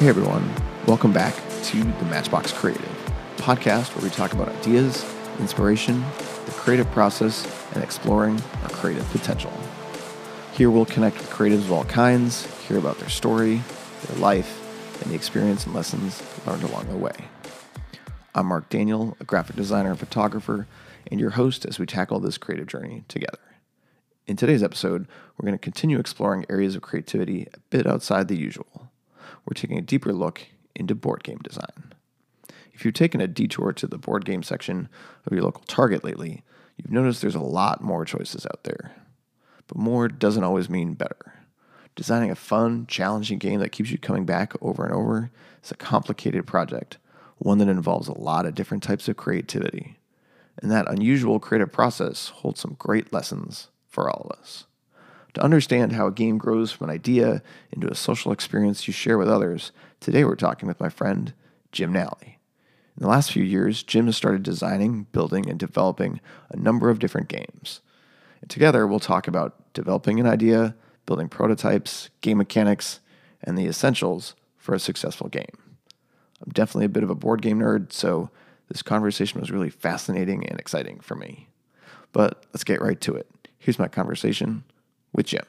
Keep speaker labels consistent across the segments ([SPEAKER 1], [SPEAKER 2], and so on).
[SPEAKER 1] Hey everyone, welcome back to the Matchbox Creative podcast where we talk about ideas, inspiration, the creative process, and exploring our creative potential. Here we'll connect with creatives of all kinds, hear about their story, their life, and the experience and lessons learned along the way. I'm Mark Daniel, a graphic designer and photographer, and your host as we tackle this creative journey together. In today's episode, we're going to continue exploring areas of creativity a bit outside the usual we're taking a deeper look into board game design. If you've taken a detour to the board game section of your local Target lately, you've noticed there's a lot more choices out there. But more doesn't always mean better. Designing a fun, challenging game that keeps you coming back over and over is a complicated project, one that involves a lot of different types of creativity. And that unusual creative process holds some great lessons for all of us. To understand how a game grows from an idea into a social experience you share with others, today we're talking with my friend, Jim Nally. In the last few years, Jim has started designing, building, and developing a number of different games. And together, we'll talk about developing an idea, building prototypes, game mechanics, and the essentials for a successful game. I'm definitely a bit of a board game nerd, so this conversation was really fascinating and exciting for me. But let's get right to it. Here's my conversation with Jim.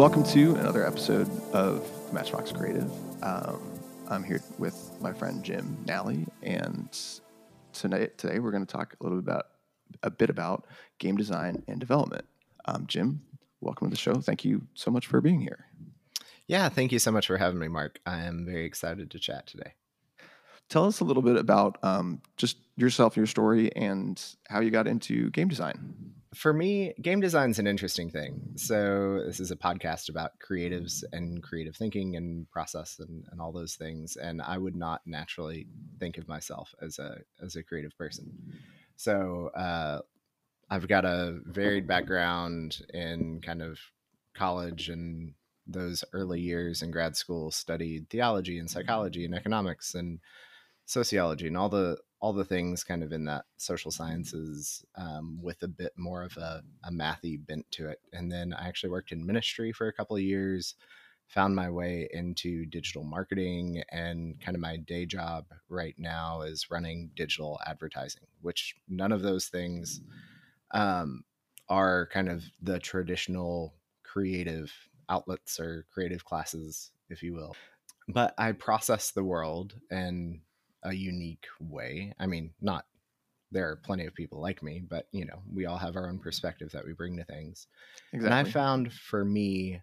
[SPEAKER 1] Welcome to another episode of Matchbox Creative. Um, I'm here with my friend Jim Nally, and tonight today we're going to talk a little bit about a bit about game design and development. Um, Jim, welcome to the show. Thank you so much for being here.
[SPEAKER 2] Yeah, thank you so much for having me, Mark. I am very excited to chat today.
[SPEAKER 1] Tell us a little bit about um, just yourself, your story, and how you got into game design
[SPEAKER 2] for me, game design is an interesting thing. So this is a podcast about creatives and creative thinking and process and, and all those things. And I would not naturally think of myself as a as a creative person. So uh, I've got a varied background in kind of college and those early years in grad school. Studied theology and psychology and economics and sociology and all the all the things kind of in that social sciences um, with a bit more of a, a mathy bent to it. And then I actually worked in ministry for a couple of years, found my way into digital marketing, and kind of my day job right now is running digital advertising, which none of those things um, are kind of the traditional creative outlets or creative classes, if you will. But I process the world and a unique way. I mean, not there are plenty of people like me, but you know, we all have our own perspective that we bring to things. Exactly. And I found for me,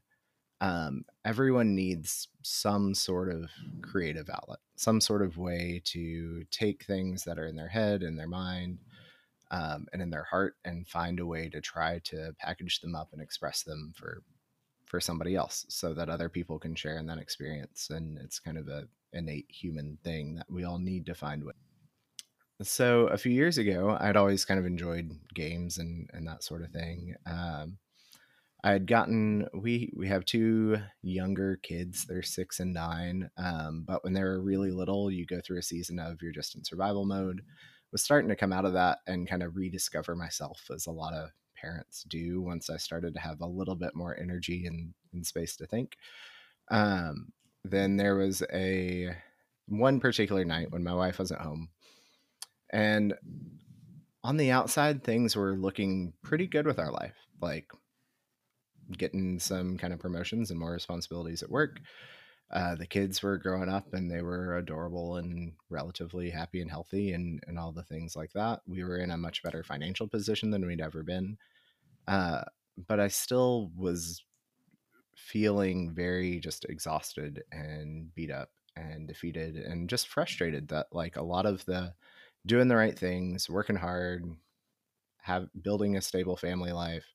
[SPEAKER 2] um, everyone needs some sort of creative outlet, some sort of way to take things that are in their head in their mind um, and in their heart and find a way to try to package them up and express them for for somebody else so that other people can share in that experience and it's kind of a innate human thing that we all need to find with. So a few years ago i'd always kind of enjoyed games and and that sort of thing. Um, i had gotten we we have two younger kids they're six and nine um, but when they're really little you go through a season of you're just in survival mode. Was starting to come out of that and kind of rediscover myself as a lot of parents do once I started to have a little bit more energy and, and space to think. Um, then there was a one particular night when my wife wasn't home, and on the outside, things were looking pretty good with our life, like getting some kind of promotions and more responsibilities at work. Uh, the kids were growing up and they were adorable and relatively happy and healthy and, and all the things like that. We were in a much better financial position than we'd ever been. Uh, but I still was feeling very just exhausted and beat up and defeated and just frustrated that like a lot of the doing the right things, working hard, have building a stable family life,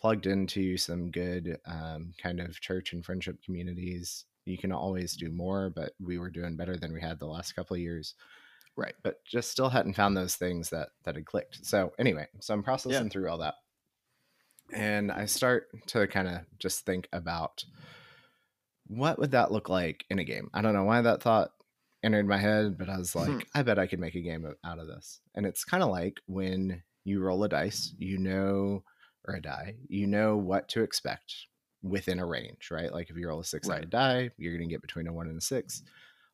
[SPEAKER 2] plugged into some good um, kind of church and friendship communities you can always do more, but we were doing better than we had the last couple of years.
[SPEAKER 1] Right.
[SPEAKER 2] But just still hadn't found those things that that had clicked. So anyway, so I'm processing yeah. through all that. And I start to kind of just think about what would that look like in a game. I don't know why that thought entered my head, but I was like,
[SPEAKER 1] Hmm.
[SPEAKER 2] I bet I could make a game out of this. And it's kind of like when you roll a dice, you know, or a die, you know what to expect within a range, right? Like if you roll a six sided die, you're going to get between a one and a six.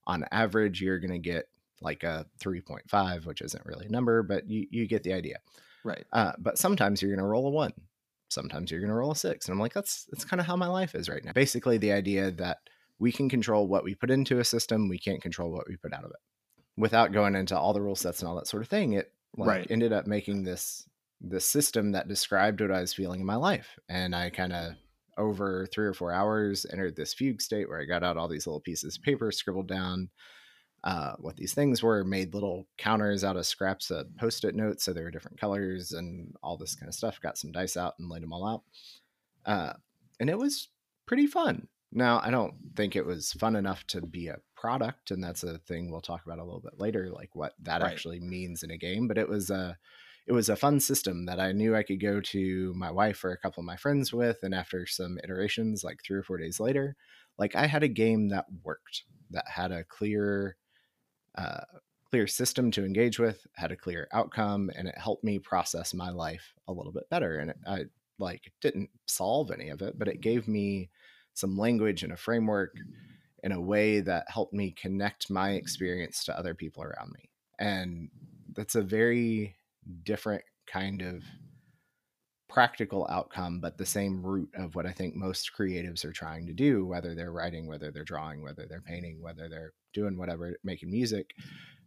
[SPEAKER 2] On average, you're going to get like a 3.5, which isn't really a number, but you, you get the idea.
[SPEAKER 1] Right.
[SPEAKER 2] Uh, but sometimes you're going to roll a one. Sometimes you're going to roll a six. And I'm like, that's, that's kind of how my life is right now. Basically, the idea that we can control what we put into a system, we can't control what we put out of it. Without going into all the rule sets and all that sort of thing, it like
[SPEAKER 1] Right.
[SPEAKER 2] ended up making this this system that described what I was feeling in my life. And I kind of over three or four hours entered this fugue state where I got out all these little pieces of paper, scribbled down uh, what these things were, made little counters out of scraps of post-it notes, so they were different colors and all this kind of stuff. Got some dice out and laid them all out, uh, and it was pretty fun. Now I don't think it was fun enough to be a product, and that's a thing we'll talk about a little bit later, like what that
[SPEAKER 1] Right.
[SPEAKER 2] actually means in a game. But it was a it was a fun system that I knew I could go to my wife or a couple of my friends with, and after some iterations, like three or four days later, like I had a game that worked, that had a clear uh, clear system to engage with, had a clear outcome, and it helped me process my life a little bit better. And it, I like didn't solve any of it, but it gave me some language and a framework in a way that helped me connect my experience to other people around me. And that's a very different kind of practical outcome, but the same root of what I think most creatives are trying to do, whether they're writing, whether they're drawing, whether they're painting, whether they're doing whatever, making music.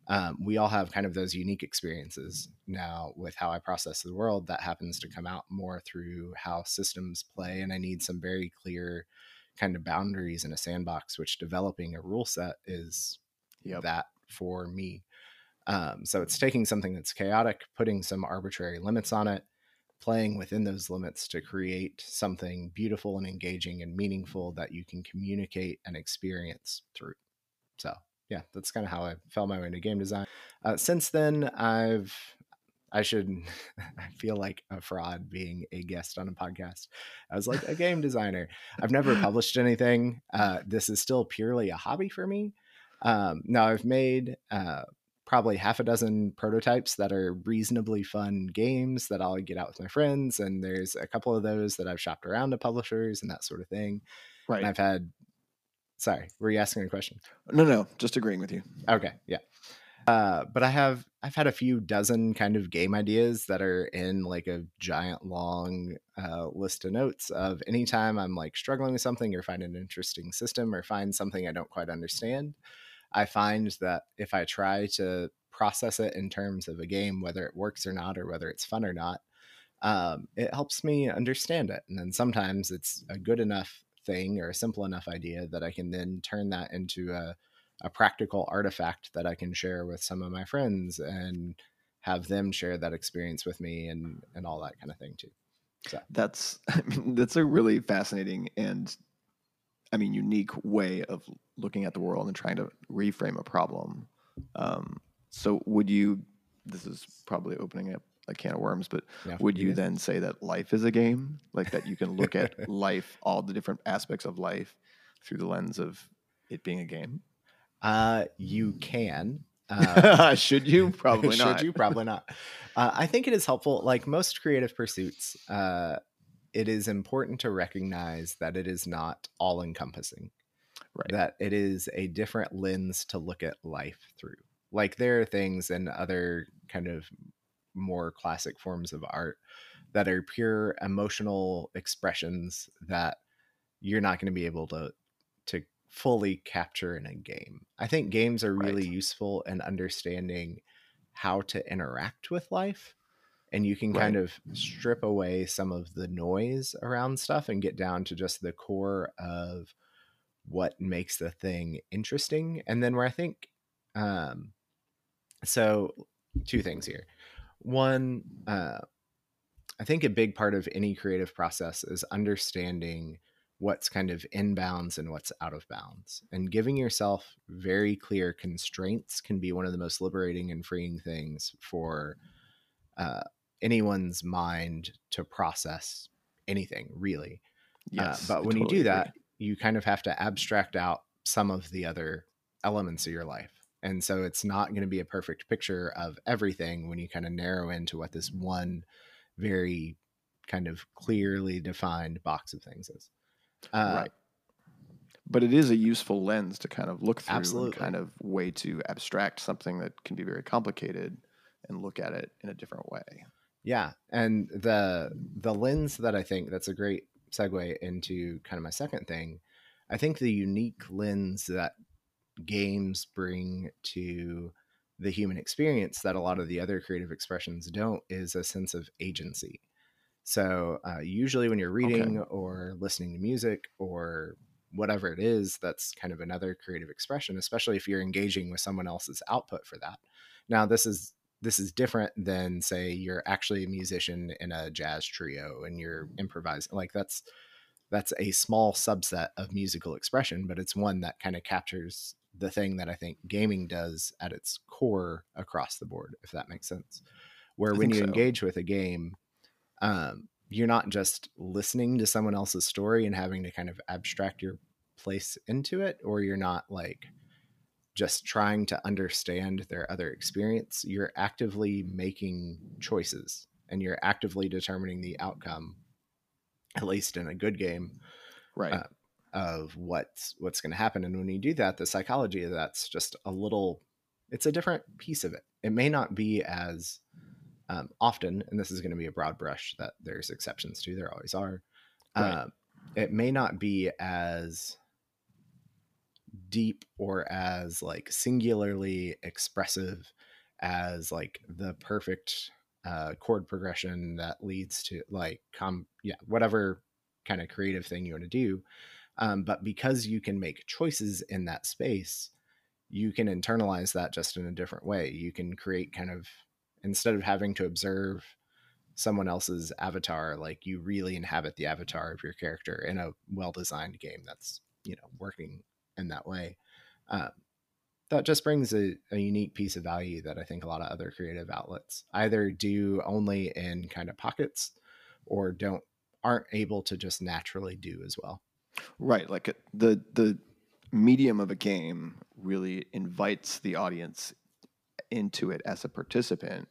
[SPEAKER 2] Um, we all have kind of those unique experiences now with how I process the world that happens to come out more through how systems play. And I need some very clear kind of boundaries in a sandbox, which developing a rule set is
[SPEAKER 1] Yep.
[SPEAKER 2] that for me. Um, so it's taking something that's chaotic, putting some arbitrary limits on it, playing within those limits to create something beautiful and engaging and meaningful that you can communicate and experience through. So yeah, that's kind of how I fell my way into game design. Uh, since then, I've I should I feel like a fraud being a guest on a podcast. I was like a game designer. I've never published anything. Uh, this is still purely a hobby for me. Um, now I've made uh, probably half a dozen prototypes that are reasonably fun games that I'll get out with my friends, and there's a couple of those that I've shopped around to publishers and that sort of thing. And
[SPEAKER 1] Right.
[SPEAKER 2] I've had. Sorry, were you asking a question?
[SPEAKER 1] No, no, just agreeing with you.
[SPEAKER 2] Okay, yeah. Uh, but I have I've had a few dozen kind of game ideas that are in like a giant long uh, list of notes of anytime I'm like struggling with something or find an interesting system or find something I don't quite understand, I find that if I try to process it in terms of a game, whether it works or not, or whether it's fun or not, um, it helps me understand it. And then sometimes it's a good enough thing or a simple enough idea that I can then turn that into a a practical artifact that I can share with some of my friends and have them share that experience with me and and all that kind of thing too.
[SPEAKER 1] That's I mean, that's a really fascinating and I mean unique way of looking at the world and trying to reframe a problem. Um, so would you? This is probably opening up a can of worms, but
[SPEAKER 2] Yeah,
[SPEAKER 1] would you
[SPEAKER 2] good.
[SPEAKER 1] then say that life is a game, like that you can look at life, all the different aspects of life, through the lens of it being a game?
[SPEAKER 2] Uh, you can. Uh,
[SPEAKER 1] Should you? Probably
[SPEAKER 2] should
[SPEAKER 1] not.
[SPEAKER 2] Should you? Probably not. Uh, I think it is helpful. Like most creative pursuits, uh, it is important to recognize that it is not all encompassing.
[SPEAKER 1] Right.
[SPEAKER 2] That it is a different lens to look at life through. Like there are things in other kind of more classic forms of art that are pure emotional expressions that you're not going to be able to to fully capture in a game. I think games are really
[SPEAKER 1] Right.
[SPEAKER 2] useful in understanding how to interact with life and you can kind of strip away some of the noise around stuff and get down to just the core of what makes the thing interesting and then where i think um so two things here one uh i think a big part of any creative process is understanding what's kind of in bounds and what's out of bounds and giving yourself very clear constraints can be one of the most liberating and freeing things for uh, anyone's mind to process anything really.
[SPEAKER 1] Yes.
[SPEAKER 2] uh, but when you
[SPEAKER 1] totally
[SPEAKER 2] do
[SPEAKER 1] agree.
[SPEAKER 2] You kind of have to abstract out some of the other elements of your life. And so it's not going to be a perfect picture of everything when you kind of narrow into what this one very kind of clearly defined box of things is. Uh,
[SPEAKER 1] right. But it is a useful lens to kind of look through
[SPEAKER 2] Absolutely.
[SPEAKER 1] and kind of way to abstract something that can be very complicated and look at it in a different way.
[SPEAKER 2] Yeah, and the the lens that I think that's a great segue into kind of my second thing. I think the unique lens that games bring to the human experience that a lot of the other creative expressions don't is a sense of agency. So uh, usually when you're reading or listening to music or whatever it is, that's kind of another creative expression, especially if you're engaging with someone else's output for that. Now this is this is different than say you're actually a musician in a jazz trio and you're improvising like that's that's a small subset of musical expression but it's one that kind of captures the thing that i think gaming does at its core across the board if that makes sense where
[SPEAKER 1] I
[SPEAKER 2] when you
[SPEAKER 1] so.
[SPEAKER 2] engage with a game um, you're not just listening to someone else's story and having to kind of abstract your place into it or you're not like just trying to understand their other experience. You're actively making choices and you're actively determining the outcome, at least in a good game,
[SPEAKER 1] Right.
[SPEAKER 2] Uh, of what's what's going to happen. And when you do that, the psychology of that's just a little. It's a different piece of it. It may not be as um, often, and this is going to be a broad brush that there's exceptions to. There always are.
[SPEAKER 1] Right.
[SPEAKER 2] Um, it may not be as deep or as like singularly expressive as like the perfect uh, chord progression that leads to like com yeah whatever kind of creative thing you want to do um, but because you can make choices in that space you can internalize that just in a different way. You can create kind of instead of having to observe someone else's avatar like you really inhabit the avatar of your character in a well designed game that's you know working in that way uh, that just brings a, a unique piece of value that i think a lot of other creative outlets either do only in kind of pockets or don't aren't able to just naturally do as well
[SPEAKER 1] Right, like the the medium of a game really invites the audience into it as a participant,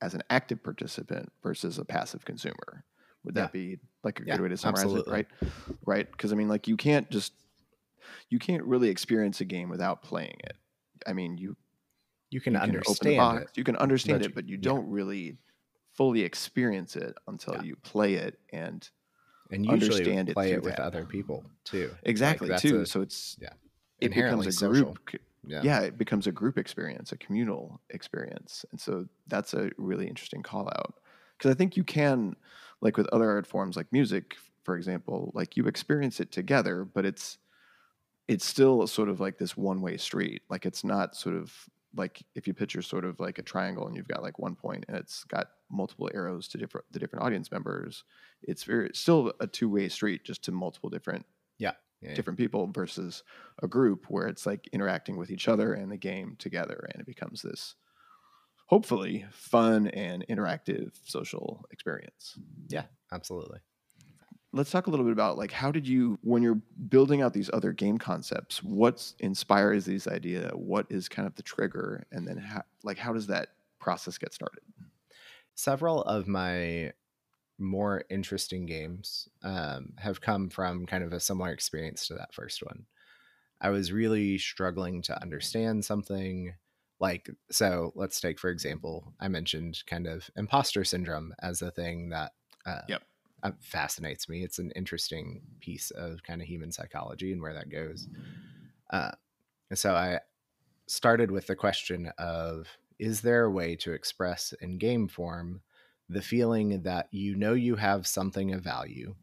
[SPEAKER 1] as an active participant versus a passive consumer. Would that be like a
[SPEAKER 2] Yeah,
[SPEAKER 1] good way to summarize
[SPEAKER 2] absolutely.
[SPEAKER 1] it? Right, right. Because I mean, like you can't just you can't really experience a game without playing it. I mean, you
[SPEAKER 2] you can
[SPEAKER 1] you can
[SPEAKER 2] understand
[SPEAKER 1] box,
[SPEAKER 2] it
[SPEAKER 1] you can understand
[SPEAKER 2] but
[SPEAKER 1] it,
[SPEAKER 2] you-
[SPEAKER 1] but you
[SPEAKER 2] yeah.
[SPEAKER 1] don't really fully experience it until
[SPEAKER 2] Yeah.
[SPEAKER 1] you play it and
[SPEAKER 2] and usually
[SPEAKER 1] understand it
[SPEAKER 2] play
[SPEAKER 1] through
[SPEAKER 2] it with
[SPEAKER 1] that.
[SPEAKER 2] other people too
[SPEAKER 1] exactly
[SPEAKER 2] that's
[SPEAKER 1] too.
[SPEAKER 2] a-
[SPEAKER 1] so it's
[SPEAKER 2] yeah,
[SPEAKER 1] it becomes a
[SPEAKER 2] social.
[SPEAKER 1] group.
[SPEAKER 2] yeah
[SPEAKER 1] yeah. it becomes a group experience, a communal experience. And so that's a really interesting call out. Because I think you can, like with other art forms like music, for example, like you experience it together, but it's it's still sort of like this one way street. Like it's not sort of like if you picture sort of like a triangle and you've got like one point and it's got multiple arrows to different the different audience members. It's very it's still a two way street just to multiple different
[SPEAKER 2] yeah, yeah.
[SPEAKER 1] different people versus a group where it's like interacting with each other and the game together and it becomes this hopefully fun and interactive social experience
[SPEAKER 2] yeah absolutely
[SPEAKER 1] let's talk a little bit about like how did you when you're building out these other game concepts what inspires these idea what is kind of the trigger and then how, like how does that process get started
[SPEAKER 2] several of my more interesting games um, have come from kind of a similar experience to that first one. I was really struggling to understand something like, so let's take, for example, I mentioned kind of imposter syndrome as a thing that uh,
[SPEAKER 1] Yep.
[SPEAKER 2] Fascinates me. It's an interesting piece of kind of human psychology and where that goes. Uh, and so I started with the question of is there a way to express in game form the feeling that you know you have something of value,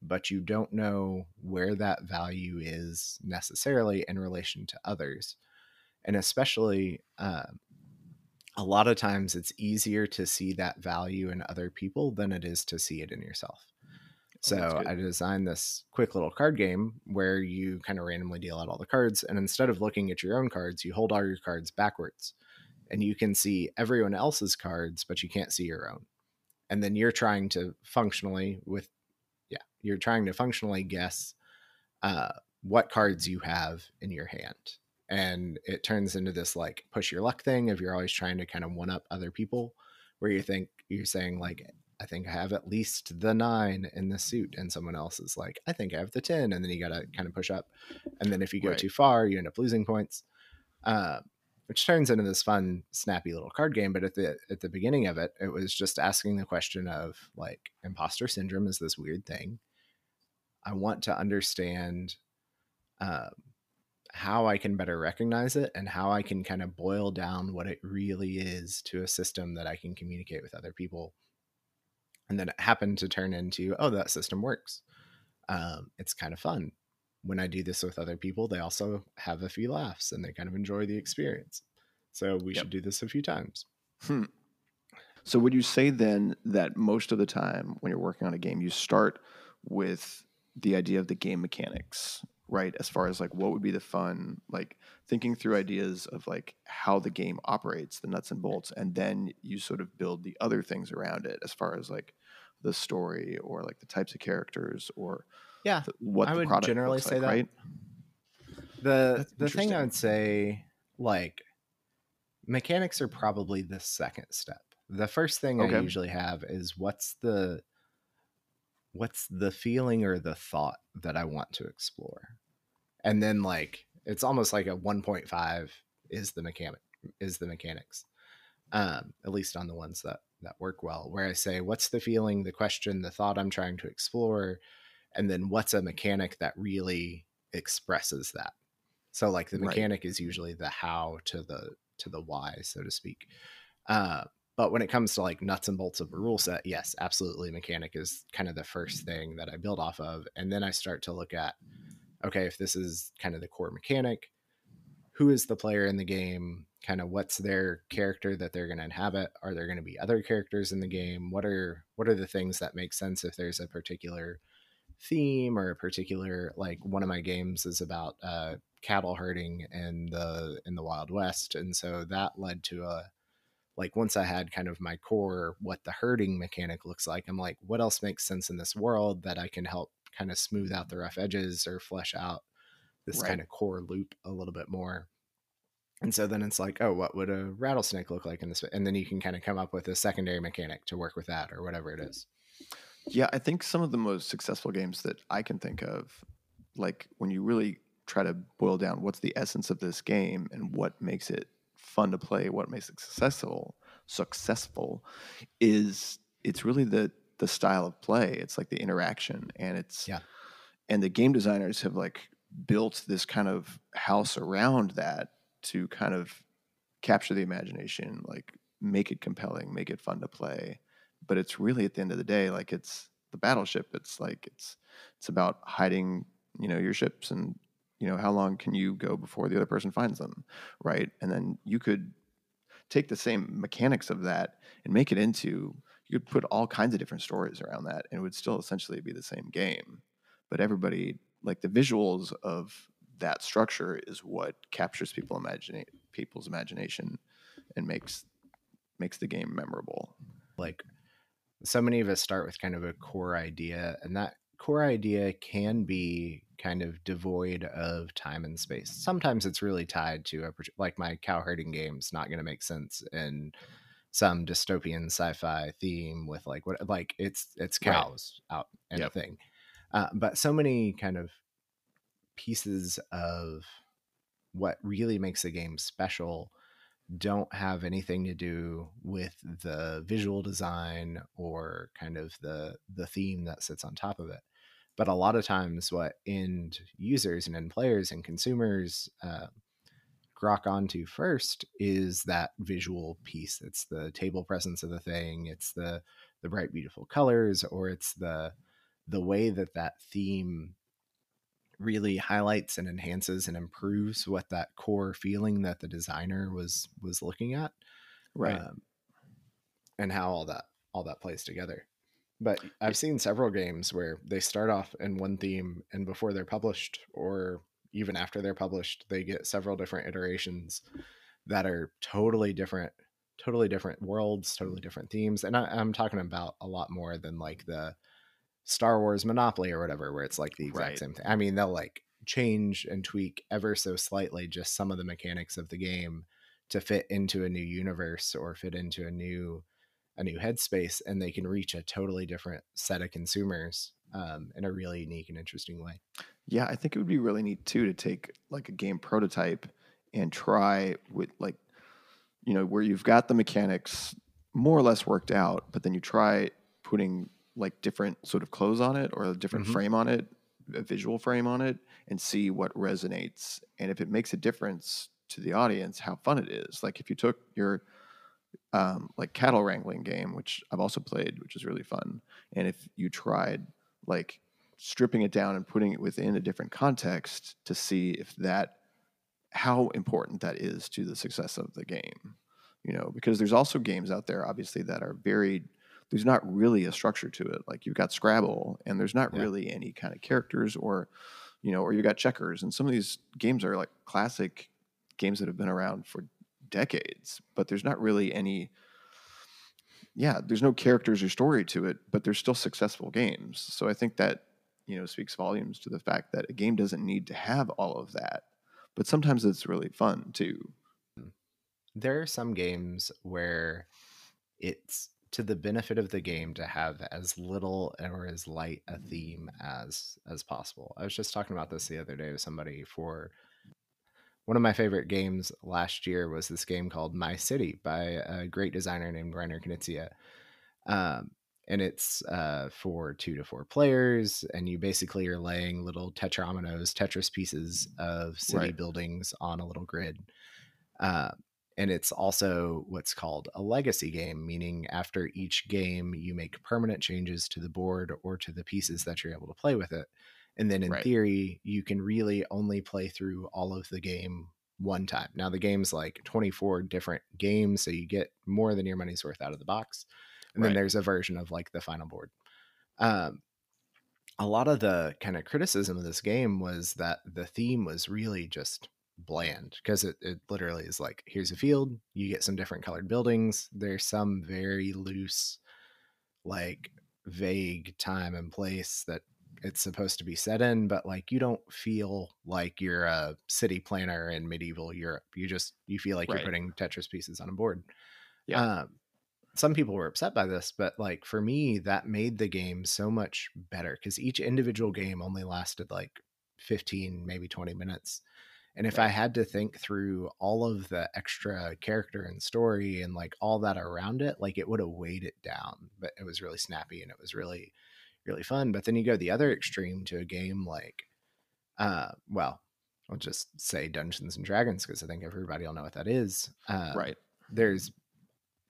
[SPEAKER 2] but you don't know where that value is necessarily in relation to others? And especially, uh, a lot of times it's easier to see that value in other people than it is to see it in yourself.
[SPEAKER 1] Oh,
[SPEAKER 2] So
[SPEAKER 1] good.
[SPEAKER 2] I designed this quick little card game where you kind of randomly deal out all the cards, and instead of looking at your own cards, you hold all your cards backwards, and you can see everyone else's cards, but you can't see your own. And then you're trying to functionally, with yeah, you're trying to functionally guess uh, what cards you have in your hand and it turns into this like push your luck thing if you're always trying to kind of one up other people where you think you're saying like i think i have at least the nine in the suit and someone else is like i think i have the 10 and then you gotta kind of push up and then if you go right. too far you end up losing points uh, which turns into this fun snappy little card game but at the at the beginning of it it was just asking the question of like imposter syndrome is this weird thing i want to understand um, how I can better recognize it and how I can kind of boil down what it really is to a system that I can communicate with other people. And then it happened to turn into, oh, that system works. Um, it's kind of fun. When I do this with other people, they also have a few laughs and they kind of enjoy the experience. So we yep. should do this a few times.
[SPEAKER 1] Hmm. So would you say then that most of the time when you're working on a game, you start with the idea of the game mechanics right as far as like what would be the fun like thinking through ideas of like how the game operates the nuts and bolts and then you sort of build the other things around it as far as like the story or like the types of characters or
[SPEAKER 2] yeah. the, what I the would product generally say like, that. right? The That's the thing i would say like mechanics are probably the second step. The first thing okay. i usually have is what's the what's the feeling or the thought that I want to explore? And then like it's almost like a 1.5 is the mechanic is the mechanics. Um, at least on the ones that that work well, where I say, what's the feeling, the question, the thought I'm trying to explore, and then what's a mechanic that really expresses that. So like the mechanic right. is usually the how to the to the why, so to speak. Uh, but when it comes to like nuts and bolts of a rule set, yes, absolutely. Mechanic is kind of the first thing that I build off of. And then I start to look at, okay, if this is kind of the core mechanic, who is the player in the game? Kind of what's their character that they're going to inhabit? Are there going to be other characters in the game? What are what are the things that make sense if there's a particular theme or a particular like one of my games is about uh, cattle herding in the in the Wild West, and so that led to a like once I had kind of my core, what the herding mechanic looks like, I'm like, what else makes sense in this world that I can help kind of smooth out the rough edges or flesh out this right. kind of core loop a little bit more. And so then it's like, oh, what would a rattlesnake look like in this? And then you can kind of come up with a secondary mechanic to work with that or whatever it is.
[SPEAKER 1] Yeah, I think some of the most successful games that I can think of, like when you really try to boil down what's the essence of this game and what makes it fun to play, what makes it successful, successful, is it's really the the style of play. It's like the interaction, and it's
[SPEAKER 2] yeah.
[SPEAKER 1] And the game designers have like built this kind of house around that to kind of capture the imagination, like make it compelling, make it fun to play. But it's really at the end of the day, like it's the battleship. It's like it's it's about hiding, you know, your ships and you know how long can you go before the other person finds them right? And then you could take the same mechanics of that and make it into you could put all kinds of different stories around that and it would still essentially be the same game. But everybody like the visuals of that structure is what captures people imagine people's imagination and makes makes the game memorable.
[SPEAKER 2] Like so many of us start with kind of a core idea and that core idea can be kind of devoid of time and space. Sometimes it's really tied to a like my cow herding game's not going to make sense in some dystopian sci-fi theme with like what like it's it's cows right. out and yep. thing. Uh, but so many kind of pieces of what really makes a game special don't have anything to do with the visual design or kind of the the theme that sits on top of it. But a lot of times what end users and end players and consumers uh, grok onto first is that visual piece. It's the table presence of the thing it's the the bright beautiful colors or it's the the way that that theme really highlights and enhances and improves what that core feeling that the designer was was looking at
[SPEAKER 1] right. um,
[SPEAKER 2] and how all that all that plays together. But i've seen several games where they start off in one theme and before they're published or even after they're published they get several different iterations that are totally different totally different worlds totally different themes. And I, i'm talking about a lot more than like the Star Wars Monopoly or whatever, where it's like the exact
[SPEAKER 1] Right.
[SPEAKER 2] same thing. I mean, they'll like change and tweak ever so slightly just some of the mechanics of the game to fit into a new universe or fit into a new a new headspace, and they can reach a totally different set of consumers um, in a really unique and interesting way.
[SPEAKER 1] Yeah, I think it would be really neat too to take like a game prototype and try with like, you know, where you've got the mechanics more or less worked out, but then you try putting like different sort of clothes on it or a different
[SPEAKER 2] Mhm.
[SPEAKER 1] frame on it, a visual frame on it, and see what resonates. And if it makes a difference to the audience, how fun it is. Like if you took your um, like cattle wrangling game, which I've also played, which is really fun, and if you tried like stripping it down and putting it within a different context to see if that how important that is to the success of the game you know because there's also games out there obviously that are very there's not really a structure to it like you've got scrabble and there's not
[SPEAKER 2] Yeah.
[SPEAKER 1] really any kind of characters or you know or you got checkers and some of these games are like classic games that have been around for decades but there's not really any yeah there's no characters or story to it but they're still successful games. So i think that you know speaks volumes to the fact that a game doesn't need to have all of that but sometimes it's really fun too. Hmm.
[SPEAKER 2] There are some games where it's to the benefit of the game to have as little or as light a theme as as possible. I was just talking about this the other day with somebody for one of my favorite games last year was this game called My City by a great designer named Reiner Knizia. Um, and it's uh, for two to four players, and you basically are laying little tetrominoes, Tetris pieces of city
[SPEAKER 1] Right.
[SPEAKER 2] buildings on a little grid. Uh, and it's also what's called a legacy game, meaning after each game, you make permanent changes to the board or to the pieces that you're able to play with it. And then in
[SPEAKER 1] Right.
[SPEAKER 2] theory, you can really only play through all of the game one time. Now, the game's like 24 different games, so you get more than your money's worth out of the box. And then there's a version of like the final board. Um, a lot of the kind of criticism of this game was that the theme was really just bland because it, it literally is like here's a field you get some different colored buildings there's some very loose like vague time and place that it's supposed to be set in but like you don't feel like you're a city planner in medieval europe you just you feel like
[SPEAKER 1] Right.
[SPEAKER 2] you're putting tetris pieces on a board
[SPEAKER 1] Yeah.
[SPEAKER 2] um, some people were upset by this but like for me that made the game so much better because each individual game only lasted like 15 maybe 20 minutes and if I had to think through all of the extra character and story and like all that around it, like it would have weighed it down. But it was really snappy and it was really, really fun. But then you go the other extreme to a game like, uh, well, I'll just say Dungeons and Dragons because I think everybody will know what that is. Uh,
[SPEAKER 1] right
[SPEAKER 2] There's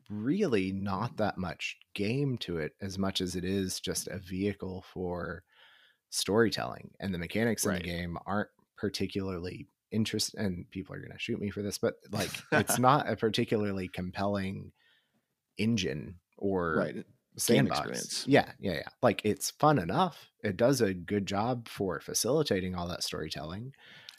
[SPEAKER 2] really not that much game to it as much as it is just a vehicle for storytelling and the mechanics in the game aren't particularly interest and people are going to shoot me for this but like it's not a particularly compelling engine or
[SPEAKER 1] right
[SPEAKER 2] sandbox
[SPEAKER 1] experience.
[SPEAKER 2] yeah yeah yeah like it's fun enough it does a good job for facilitating all that storytelling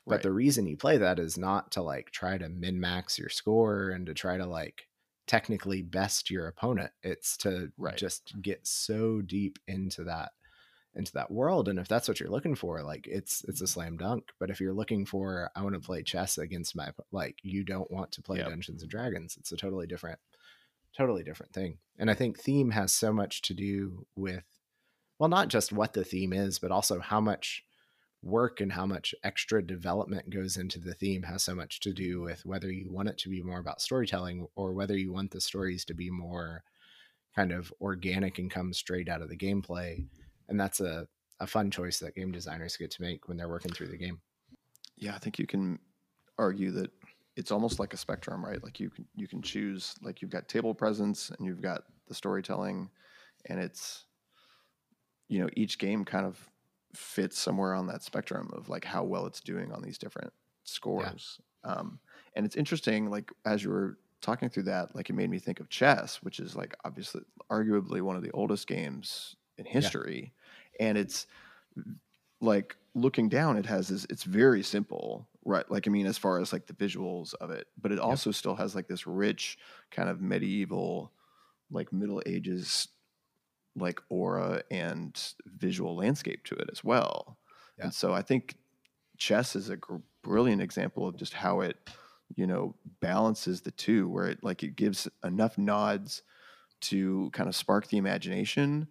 [SPEAKER 2] but
[SPEAKER 1] Right.
[SPEAKER 2] the reason you play that is not to like try to min max your score and to try to like technically best your opponent it's to
[SPEAKER 1] Right.
[SPEAKER 2] just get so deep into that into that world and if that's what you're looking for like it's it's a mm-hmm. slam dunk but if you're looking for i want to play chess against my like you don't want to play
[SPEAKER 1] Yep.
[SPEAKER 2] dungeons and dragons it's a totally different totally different thing and i think theme has so much to do with well not just what the theme is but also how much work and how much extra development goes into the theme has so much to do with whether you want it to be more about storytelling or whether you want the stories to be more kind of organic and come straight out of the gameplay and that's a, a fun choice that game designers get to make when they're working through the game.
[SPEAKER 1] Yeah i think you can argue that it's almost like a spectrum right? Like you can you can choose like you've got table presence and you've got the storytelling and it's you know each game kind of fits somewhere on that spectrum of like how well it's doing on these different scores. Um, and it's interesting like as you were talking through that like it made me think of chess which is like obviously arguably one of the oldest games in history and it's like looking down it has this it's very simple right like i mean as far as like the visuals of it but it also still has like this rich kind of medieval like middle ages like aura and visual landscape to it as well. Yeah. And so I think chess is a gr- brilliant example of just how it, you know, balances the two, where it like it gives enough nods to kind of spark the imagination,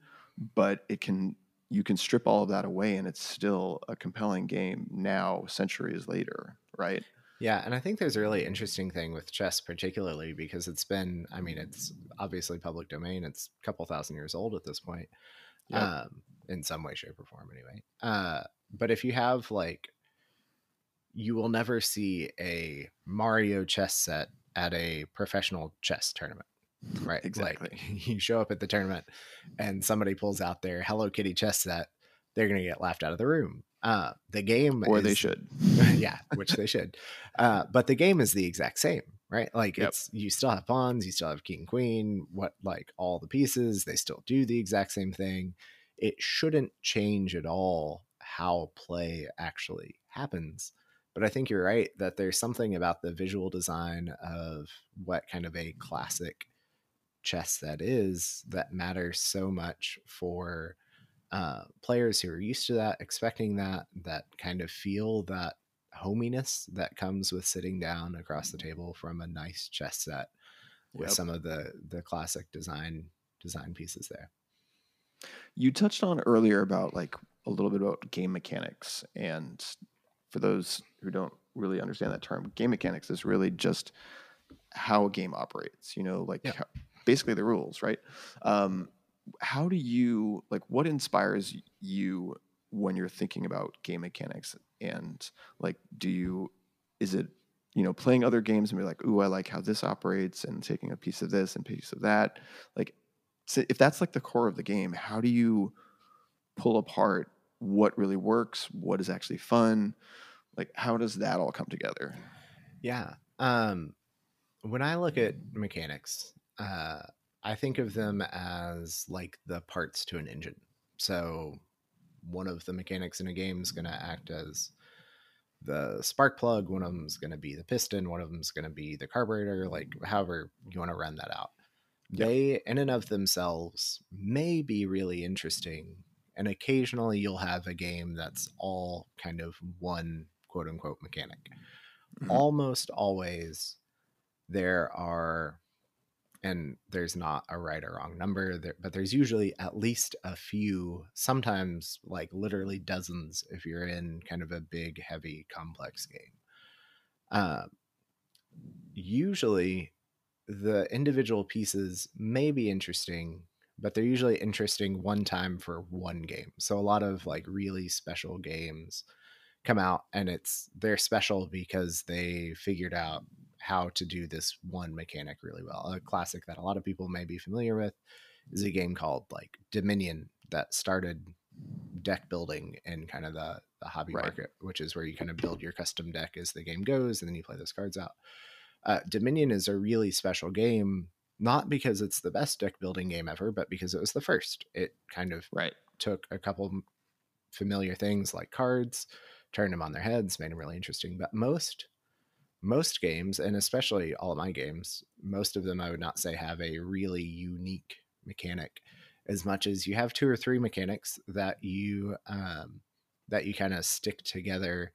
[SPEAKER 1] but it can you can strip all of that away and it's still a compelling game now centuries later, right?
[SPEAKER 2] Yeah, and I think there's a really interesting thing with chess, particularly because it's been, I mean, it's obviously public domain. It's a couple thousand years old at this point, yep. um, in some way, shape, or form, anyway. Uh, but if you have like, you will never see a Mario chess set at a professional chess tournament. Right.
[SPEAKER 1] Exactly.
[SPEAKER 2] Like you show up at the tournament and somebody pulls out their Hello Kitty chess set, they're going to get laughed out of the room. Uh, the game,
[SPEAKER 1] or
[SPEAKER 2] is,
[SPEAKER 1] they should,
[SPEAKER 2] yeah, which they should. Uh, but the game is the exact same, right? Like yep. it's you still have pawns, you still have king queen, what like all the pieces, they still do the exact same thing. It shouldn't change at all how play actually happens. But I think you're right that there's something about the visual design of what kind of a classic chess that is that matters so much for uh, players who are used to that, expecting that, that kind of feel that hominess that comes with sitting down across the table from a nice chess set with yep. some of the the classic design design pieces there.
[SPEAKER 1] You touched on earlier about like a little bit about game mechanics and for those who don't really understand that term, game mechanics is really just how a game operates, you know, like yeah. how, basically the rules, right? Um, how do you like what inspires you when you're thinking about game mechanics? And like do you is it you know playing other games and be like ooh i like how this operates and taking a piece of this and piece of that? Like so if that's like the core of the game how do you pull apart what really works what is actually fun? Like how does that all come together?
[SPEAKER 2] Yeah um when i look at mechanics uh I think of them as like the parts to an engine. So one of the mechanics in a game is going to act as the spark plug, one of them is going to be the piston, one of them is going to be the carburetor, like however you want to run that out. Yep. They, in and of themselves, may be really interesting. And occasionally you'll have a game that's all kind of one quote unquote mechanic. Mm-hmm. Almost always there are and there's not a right or wrong number there, but there's usually at least a few sometimes like literally dozens if you're in kind of a big heavy complex game. Uh, usually the individual pieces may be interesting but they're usually interesting one time for one game. So a lot of like really special games come out and it's they're special because they figured out how to do this one mechanic really well. A classic that a lot of people may be familiar with is a game called like Dominion that started deck building in kind of the, the hobby right. market, which is where you kind of build your custom deck as the game goes and then you play those cards out. Uh, Dominion is a really special game, not because it's the best deck building game ever, but because it was the first. It kind of
[SPEAKER 1] right.
[SPEAKER 2] took a couple familiar things like cards, turned them on their heads, made them really interesting. But most most games, and especially all of my games, most of them I would not say have a really unique mechanic as much as you have two or three mechanics that you um, that you kind of stick together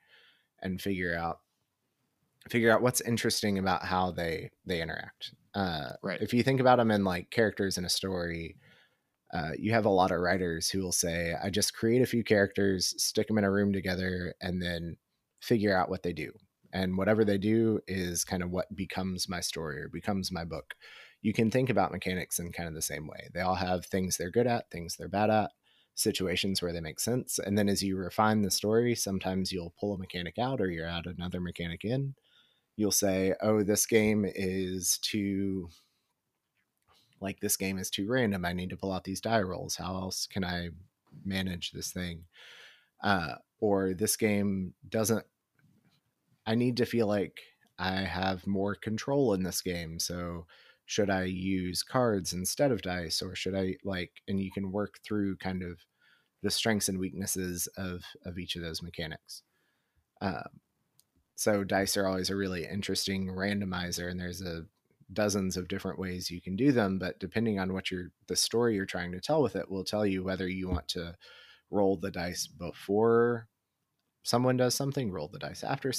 [SPEAKER 2] and figure out figure out what's interesting about how they they interact. Uh,
[SPEAKER 1] right.
[SPEAKER 2] If you think about them in like characters in a story, uh, you have a lot of writers who will say, "I just create a few characters, stick them in a room together, and then figure out what they do." And whatever they do is kind of what becomes my story or becomes my book. You can think about mechanics in kind of the same way. They all have things they're good at things they're bad at situations where they make sense and then as you refine the story sometimes you'll pull a mechanic out or you add another mechanic in. You'll say oh this game is too like this game is too random. I need to pull out these die rolls. How else can i manage this thing? Uh, or this game doesn't I need to feel like I have more control in this game. So should I use cards instead of dice or should I like and you can work through kind of the strengths and weaknesses of of each of those mechanics. Um, so dice are always a really interesting randomizer and there's a dozens of different ways you can do them, but depending on what you're the story you're trying to tell with it will tell you whether you want to roll the dice before someone does something, roll the dice after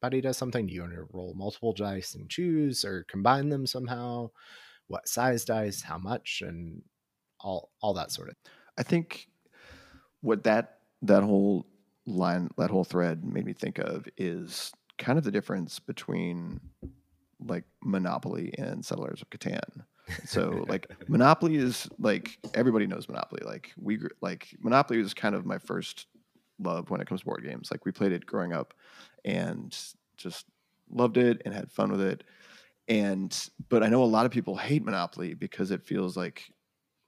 [SPEAKER 2] somebody does something. Do you want to roll multiple dice and choose or combine them somehow? What size dice, how much, and all all that sort of.
[SPEAKER 1] I think what that that whole line, that whole thread made me think of is kind of the difference between like Monopoly and Settlers of Catan. So like Monopoly is like everybody knows Monopoly. Like we like Monopoly was kind of my first love when it comes to board games. Like we played it growing up and just loved it and had fun with it. And but I know a lot of people hate Monopoly because it feels like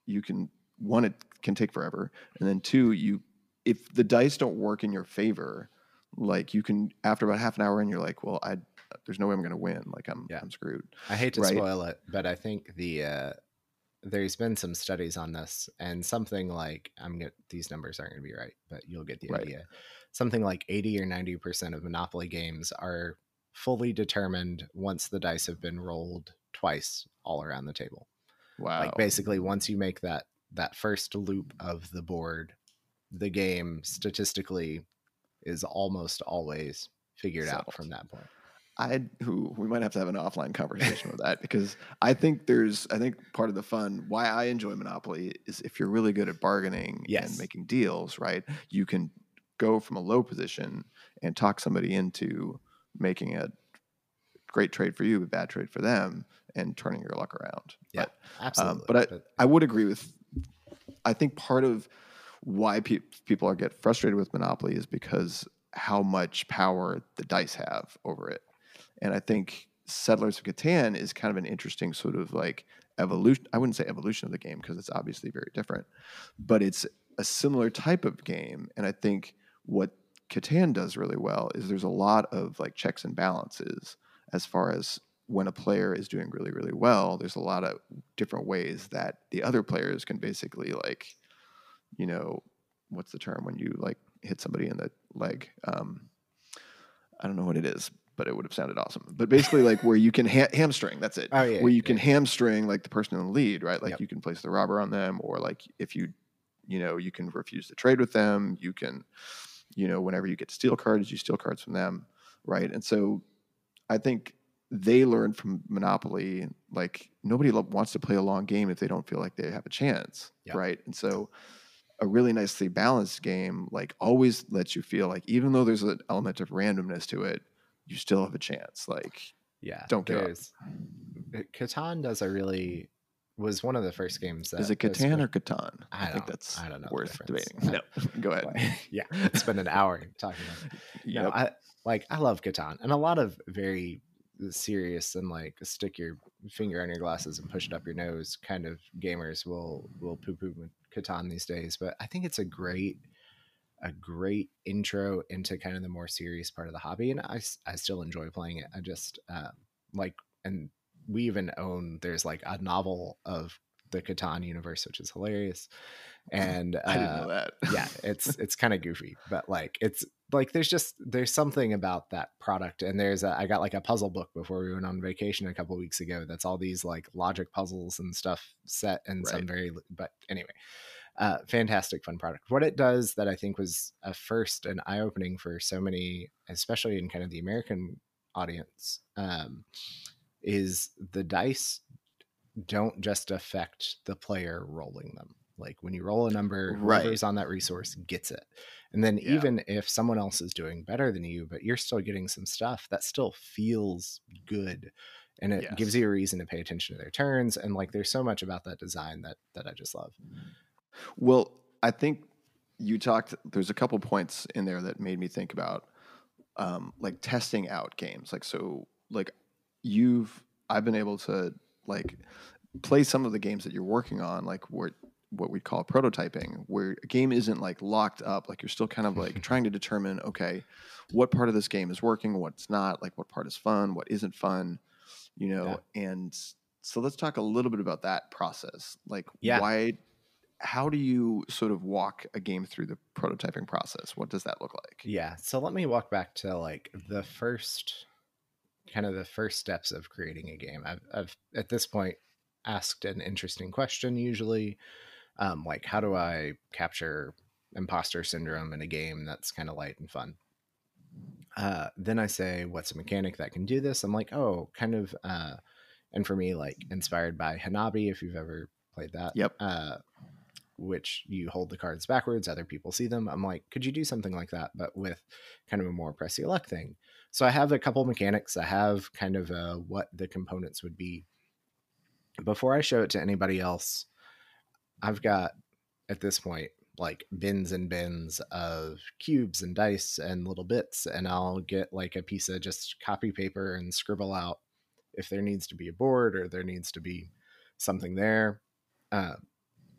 [SPEAKER 1] you can one it can take forever and then two you if the dice don't work in your favor like you can after about half an hour in you're like well i there's no way i'm to win like i'm yeah. i'm screwed
[SPEAKER 2] i hate to right? spoil it but i think the uh there's been some studies on this and something like i'm get these numbers aren't going to be right but you'll get the right. idea something like 80 or 90 percent of monopoly games are fully determined once the dice have been rolled twice all around the table wow like basically once you make that that first loop of the board the game statistically is almost always figured Settled. out from that point.
[SPEAKER 1] I who we might have to have an offline conversation with that because I think there's I think part of the fun why I enjoy Monopoly is if you're really good at bargaining yes. and making deals, right? You can go from a low position and talk somebody into making a great trade for you, but bad trade for them, and turning your luck around.
[SPEAKER 2] Yeah, but, absolutely. Um,
[SPEAKER 1] but I, I would agree with. I think part of why pe- people are get frustrated with Monopoly is because how much power the dice have over it. And I think Settlers of Catan is kind of an interesting sort of like evolution. I wouldn't say evolution of the game because it's obviously very different, but it's a similar type of game. And I think what Catan does really well is there's a lot of like checks and balances as far as when a player is doing really, really well, there's a lot of different ways that the other players can basically like you know, what's the term when you like hit somebody in the leg? Um, I don't know what it is, but it would have sounded awesome. But basically, like where you can ha- hamstring. That's it.
[SPEAKER 2] Oh yeah.
[SPEAKER 1] Where you
[SPEAKER 2] yeah.
[SPEAKER 1] can hamstring like the person in the lead, right? Like yep. you can place the robber on them, or like if you, you know, you can refuse to trade with them. You can, you know, whenever you get to steal cards, you steal cards from them, right? And so, I think they learned from Monopoly, like nobody wants to play a long game if they don't feel like they have a chance, yep. right? And so a really nicely balanced game like always lets you feel like even though there's an element of randomness to it, you still have a chance. Like
[SPEAKER 2] yeah,
[SPEAKER 1] don't give up.
[SPEAKER 2] Uh, Catan does a really was one of the first games that
[SPEAKER 1] is it Catan or Catan?
[SPEAKER 2] I,
[SPEAKER 1] I think that's
[SPEAKER 2] I don't know
[SPEAKER 1] worth debating. No, go ahead.
[SPEAKER 2] yeah, spend an hour talking about. It. Yeah, no, I like I love Catan and a lot of very serious and like stick your finger on your glasses and push it up your nose kind of gamers will will poo poo Catan these days, but I think it's a great a great intro into kind of the more serious part of the hobby and I, I still enjoy playing it. I just uh, like and we even own there's like a novel of the Catan universe, which is hilarious. And uh,
[SPEAKER 1] I didn't know uh, that.
[SPEAKER 2] yeah, it's it's kind of goofy, but like it's like there's just there's something about that product. And there's a, I got like a puzzle book before we went on vacation a couple weeks ago. That's all these like logic puzzles and stuff set in right. some very. But anyway, uh, fantastic fun product. What it does that I think was a first and eye opening for so many, especially in kind of the American audience, um, is the dice don't just affect the player rolling them. Like when you roll a number, right. whoever's on that resource gets it. And then yeah. even if someone else is doing better than you, but you're still getting some stuff, that still feels good. And it yes. gives you a reason to pay attention to their turns. And like there's so much about that design that that I just love.
[SPEAKER 1] Well, I think you talked there's a couple points in there that made me think about um, like testing out games. Like so like you've I've been able to like play some of the games that you're working on, like what what we call prototyping, where a game isn't like locked up, like you're still kind of like trying to determine, okay, what part of this game is working, what's not, like what part is fun, what isn't fun, you know, yeah. and so let's talk a little bit about that process. Like yeah. why how do you sort of walk a game through the prototyping process? What does that look like?
[SPEAKER 2] Yeah. So let me walk back to like the first kind of the first steps of creating a game. I've, I've at this point asked an interesting question usually, um, like how do I capture imposter syndrome in a game that's kind of light and fun. Uh, then I say, what's a mechanic that can do this? I'm like, oh, kind of, uh, and for me, like inspired by Hanabi, if you've ever played that.
[SPEAKER 1] Yep.
[SPEAKER 2] Uh, which you hold the cards backwards, other people see them. I'm like, could you do something like that, but with kind of a more press your luck thing? So I have a couple mechanics. I have kind of uh, what the components would be. Before I show it to anybody else, I've got at this point like bins and bins of cubes and dice and little bits, and I'll get like a piece of just copy paper and scribble out if there needs to be a board or there needs to be something there. Uh,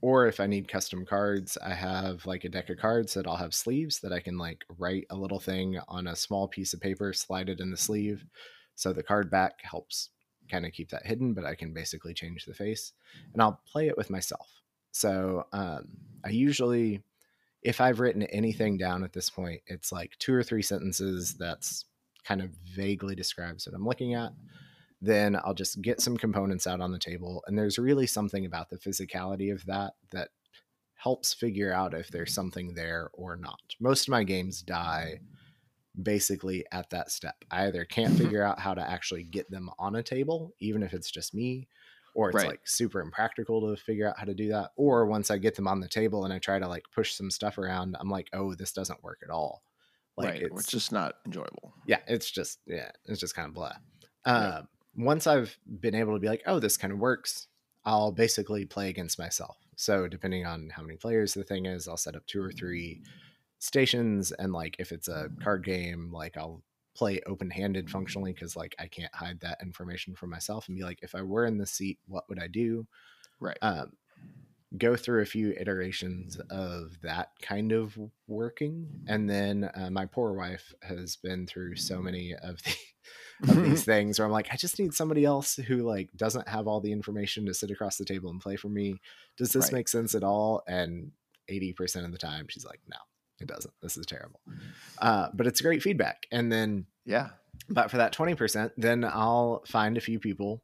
[SPEAKER 2] or if I need custom cards, I have like a deck of cards that I'll have sleeves that I can like write a little thing on a small piece of paper, slide it in the sleeve. So the card back helps kind of keep that hidden, but I can basically change the face and I'll play it with myself. So um, I usually, if I've written anything down at this point, it's like two or three sentences that's kind of vaguely describes what I'm looking at then I'll just get some components out on the table. And there's really something about the physicality of that that helps figure out if there's something there or not. Most of my games die basically at that step. I either can't figure out how to actually get them on a table, even if it's just me, or it's
[SPEAKER 1] Right.
[SPEAKER 2] like super impractical to figure out how to do that. Or once I get them on the table and I try to like push some stuff around, I'm like, oh, this doesn't work at all. Like
[SPEAKER 1] right. It's just not enjoyable.
[SPEAKER 2] yeah, it's just yeah, it's just kind of blah. Um, once I've been able to be like, oh, this kind of works, I'll basically play against myself. So depending on how many players the thing is, I'll set up two or three stations, and like if it's a card game, like I'll play open-handed functionally because like I can't hide that information from myself and be like, if I were in the seat, what would I do?
[SPEAKER 1] Right.
[SPEAKER 2] um, go through a few iterations of that kind of working and then uh, my poor wife has been through so many of the of these things where i'm like i just need somebody else who like doesn't have all the information to sit across the table and play for me does this
[SPEAKER 1] Right.
[SPEAKER 2] make sense at all and 80% of the time she's like no it doesn't this is terrible uh, but it's great feedback and then
[SPEAKER 1] yeah.
[SPEAKER 2] but for that 20% then i'll find a few people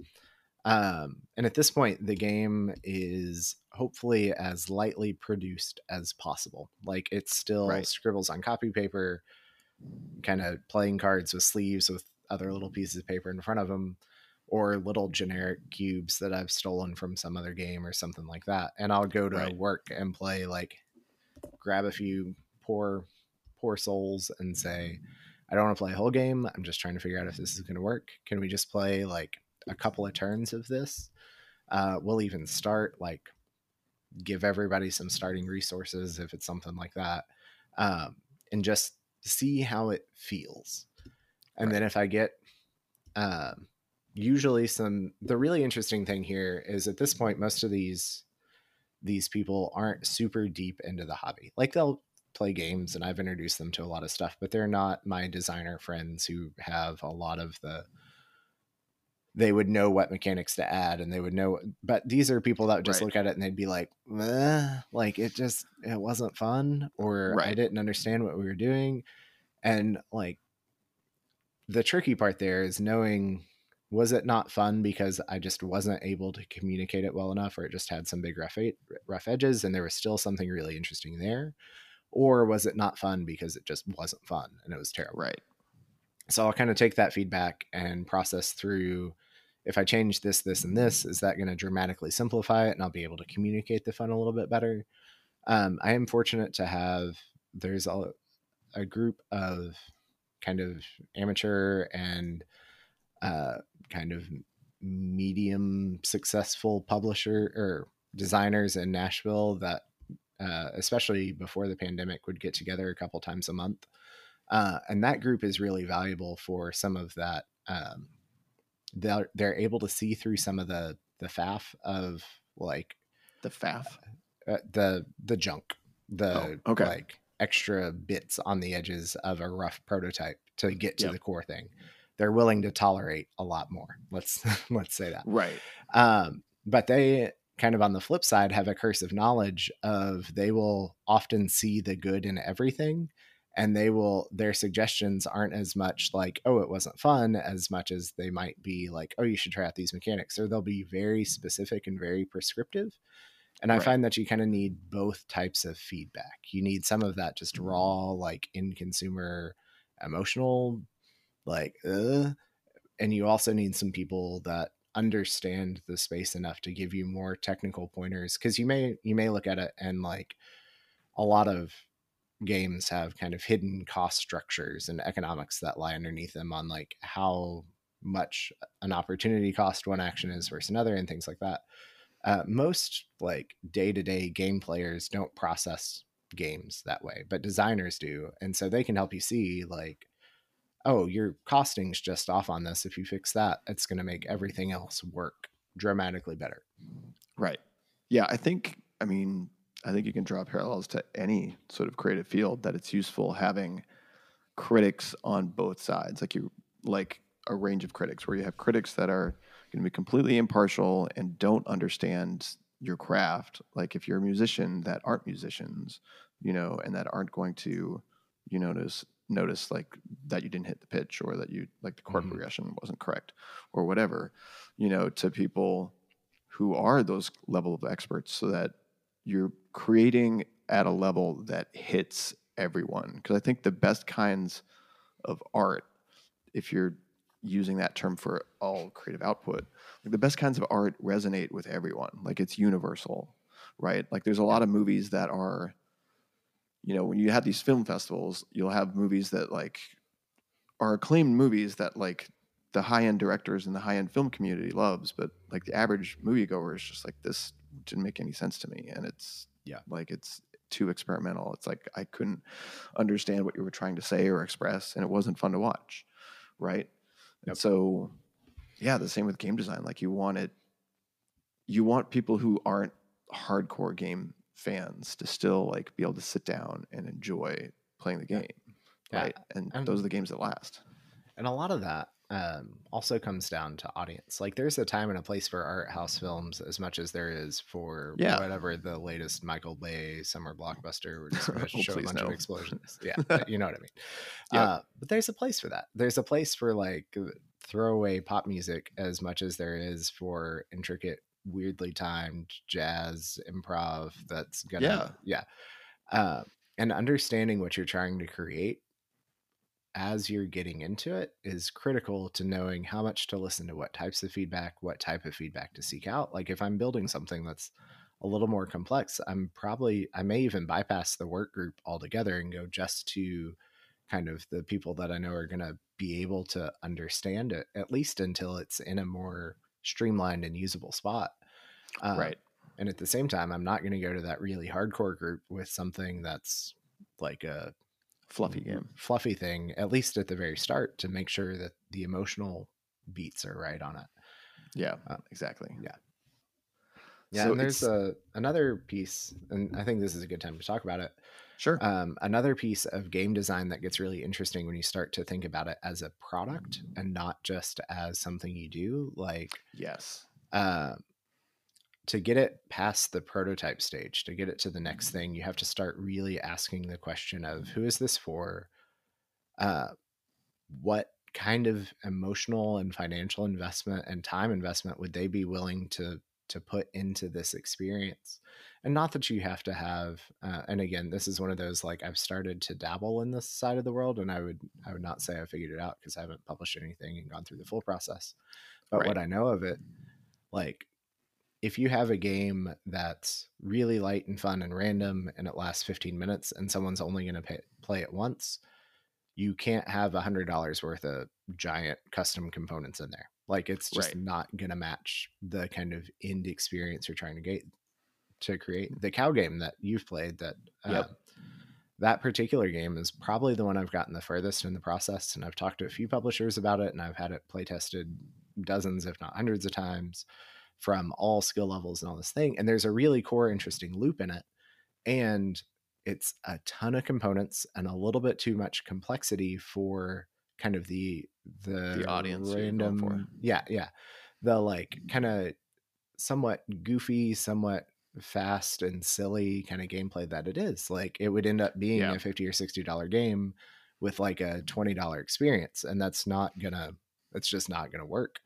[SPEAKER 2] um, and at this point the game is hopefully as lightly produced as possible like it's still
[SPEAKER 1] Right.
[SPEAKER 2] scribbles on copy paper kind of playing cards with sleeves with other little pieces of paper in front of them or little generic cubes that i've stolen from some other game or something like that and i'll go to
[SPEAKER 1] Right.
[SPEAKER 2] work and play like grab a few poor poor souls and say I don't want to play a whole game. I'm just trying to figure out if this is going to work. Can we just play like a couple of turns of this? Uh, we'll even start like give everybody some starting resources if it's something like that, um, and just see how it feels. And then if I get um, usually some, the really interesting thing here is at this point most of these these people aren't super deep into the hobby. Like they'll play games and I've introduced them to a lot of stuff, but they're not my designer friends who have a lot of the they would know what mechanics to add and they would know but these are people that would just
[SPEAKER 1] Right.
[SPEAKER 2] look at it and they'd be like "Eh," like it just it wasn't fun or I didn't understand what we were doing and like the tricky part there is knowing was it not fun because I just wasn't able to communicate it well enough, or it just had some big rough, rough edges and there was still something really interesting there? Or was it not fun because it just wasn't fun and it was terrible?
[SPEAKER 1] Right.
[SPEAKER 2] So I'll kind of take that feedback and process through if I change this, this, and this, is that going to dramatically simplify it and I'll be able to communicate the fun a little bit better? Um, I am fortunate to have, there's a, a group of kind of amateur and uh, kind of medium successful publisher or designers in Nashville that, uh, especially before the pandemic, would get together a couple times a month. Uh, and that group is really valuable for some of that. Um, they're they're able to see through some of the the faff of like
[SPEAKER 1] The faff.
[SPEAKER 2] uh, the the junk, the
[SPEAKER 1] Oh, okay.
[SPEAKER 2] like extra bits on the edges of a rough prototype to get to
[SPEAKER 1] Yep.
[SPEAKER 2] the core thing. They're willing to tolerate a lot more. Let's let's say that.
[SPEAKER 1] Right.
[SPEAKER 2] Um, but they kind of on the flip side have a curse of knowledge of they will often see the good in everything and they will their suggestions aren't as much like oh it wasn't fun as much as they might be like oh you should try out these mechanics or they'll be very specific and very prescriptive and i
[SPEAKER 1] Right.
[SPEAKER 2] find that you kind of need both types of feedback. You need some of that just raw like in consumer emotional like uh, and you also need some people that understand the space enough to give you more technical pointers because you may you may look at it and like a lot of games have kind of hidden cost structures and economics that lie underneath them on like how much an opportunity cost one action is versus another and things like that uh, most like day-to-day game players don't process games that way but designers do and so they can help you see like oh your costing's just off on this if you fix that it's going to make everything else work dramatically better
[SPEAKER 1] Right. Yeah, I think I mean I think you can draw parallels to any sort of creative field that it's useful having critics on both sides. Like you like a range of critics where you have critics that are going to be completely impartial and don't understand your craft. Like if you're a musician that aren't musicians, you know, and that aren't going to you notice notice like that you didn't hit the pitch or that you like the chord
[SPEAKER 2] Mhm.
[SPEAKER 1] progression wasn't correct or whatever, you know, to people who are those level of experts so that you're creating at a level that hits everyone because i think the best kinds of art if you're using that term for all creative output like the best kinds of art resonate with everyone like it's universal right like there's a lot of movies that are you know when you have these film festivals you'll have movies that like are acclaimed movies that like the high end directors and the high end film community loves, but like the average moviegoer is just like this didn't make any sense to me, and it's
[SPEAKER 2] Yeah.
[SPEAKER 1] like it's too experimental. It's like I couldn't understand what you were trying to say or express, and it wasn't fun to watch, right?
[SPEAKER 2] Yep.
[SPEAKER 1] So, yeah, the same with game design. Like you want it, you want people who aren't hardcore game fans to still like be able to sit down and enjoy playing the game,
[SPEAKER 2] Yeah,
[SPEAKER 1] right? And
[SPEAKER 2] and-
[SPEAKER 1] those are the games that last.
[SPEAKER 2] And a lot of that um, also comes down to audience. Like there's a time and a place for art house films as much as there is for
[SPEAKER 1] Yeah.
[SPEAKER 2] whatever the latest Michael Bay summer blockbuster. We're just going to
[SPEAKER 1] Oh,
[SPEAKER 2] show a bunch of explosions. Yeah, you know what I mean.
[SPEAKER 1] Yeah.
[SPEAKER 2] Uh, but there's a place for that. There's a place for like throwaway pop music as much as there is for intricate, weirdly timed jazz improv. That's gonna yeah. Uh, and understanding what you're trying to create as you're getting into it is critical to knowing how much to listen to what types of feedback, what type of feedback to seek out. Like if I'm building something that's a little more complex, I'm probably I may even bypass the work group altogether and go just to kind of the people that I know are going to be able to understand it at least until it's in a more streamlined and usable spot. Uh,
[SPEAKER 1] right.
[SPEAKER 2] and at the same time, I'm not going to go to that really hardcore group with something that's like a
[SPEAKER 1] Fluffy game.
[SPEAKER 2] fluffy thing, at least at the very start, to make sure that the emotional beats are right on it.
[SPEAKER 1] Yeah,
[SPEAKER 2] Uh,
[SPEAKER 1] exactly.
[SPEAKER 2] yeah. Yeah,
[SPEAKER 1] So
[SPEAKER 2] and there's a another piece, and I think this is a good time to talk about it.
[SPEAKER 1] Sure.
[SPEAKER 2] Um, another piece of game design that gets really interesting when you start to think about it as a product and not just as something you do. Like
[SPEAKER 1] yes.
[SPEAKER 2] uh, to get it past the prototype stage, to get it to the next thing, you have to start really asking the question of who is this for? Uh, what kind of emotional and financial investment and time investment would they be willing to to put into this experience? And not that you have to have. Uh, and again, this is one of those like I've started to dabble in this side of the world, and I would I would not say I figured it out because I haven't published anything and gone through the full process. But
[SPEAKER 1] Right.
[SPEAKER 2] what I know of it, like if you have a game that's really light and fun and random and it lasts 15 minutes and someone's only going to play it once you can't have a hundred dollars worth of giant custom components in there like it's just
[SPEAKER 1] Right.
[SPEAKER 2] not going to match the kind of end experience you're trying to get to create the cow game that you've played that
[SPEAKER 1] Yep.
[SPEAKER 2] uh, that particular game is probably the one i've gotten the furthest in the process and i've talked to a few publishers about it and i've had it play tested dozens if not hundreds of times from all skill levels and all this thing. And there's a really core, interesting loop in it. And it's a ton of components and a little bit too much complexity for kind of the the,
[SPEAKER 1] The audience for.
[SPEAKER 2] Yeah, yeah. The like kind of somewhat goofy, somewhat fast and silly kind of gameplay that it is. Like it would end up being
[SPEAKER 1] Yeah.
[SPEAKER 2] a 50 or 60 dollar game with like a $20 experience and that's not gonna it's just not gonna work.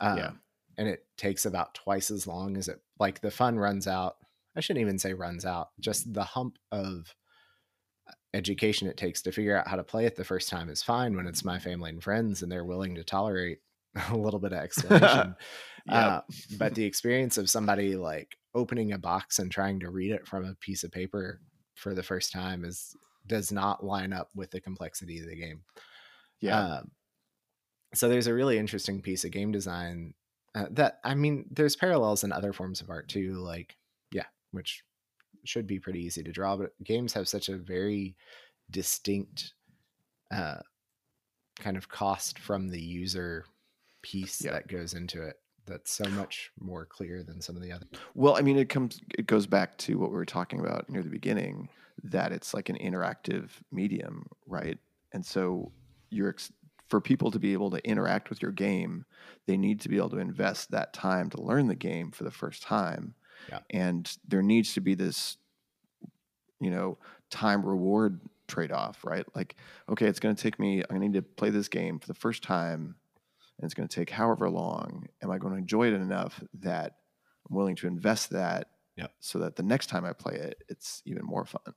[SPEAKER 2] Um,
[SPEAKER 1] Yeah.
[SPEAKER 2] And it takes about twice as long as it like the fun runs out. I shouldn't even say runs out, just the hump of education it takes to figure out how to play it the first time is fine when it's my family and friends and they're willing to tolerate a little bit of explanation.
[SPEAKER 1] Yep.
[SPEAKER 2] Uh, but the experience of somebody like opening a box and trying to read it from a piece of paper for the first time is does not line up with the complexity of the game.
[SPEAKER 1] yeah.
[SPEAKER 2] Um, so there's a really interesting piece of game design uh, that I mean, there's parallels in other forms of art too, like yeah, which should be pretty easy to draw. But games have such a very distinct uh, kind of cost from the user piece
[SPEAKER 1] Yeah.
[SPEAKER 2] that goes into it. That's so much more clear than some of the other.
[SPEAKER 1] Well, I mean, it comes, it goes back to what we were talking about near the beginning, that it's like an interactive medium, right? And so you're ex- for people to be able to interact with your game, they need to be able to invest that time to learn the game for the first time.
[SPEAKER 2] Yeah.
[SPEAKER 1] And there needs to be this, you know, time reward trade off, right? Like, okay, it's going to take me, I need to play this game for the first time, and it's going to take however long. Am I going to enjoy it enough that I'm willing to invest that
[SPEAKER 2] Yep.
[SPEAKER 1] so that the next time I play it, it's even more fun?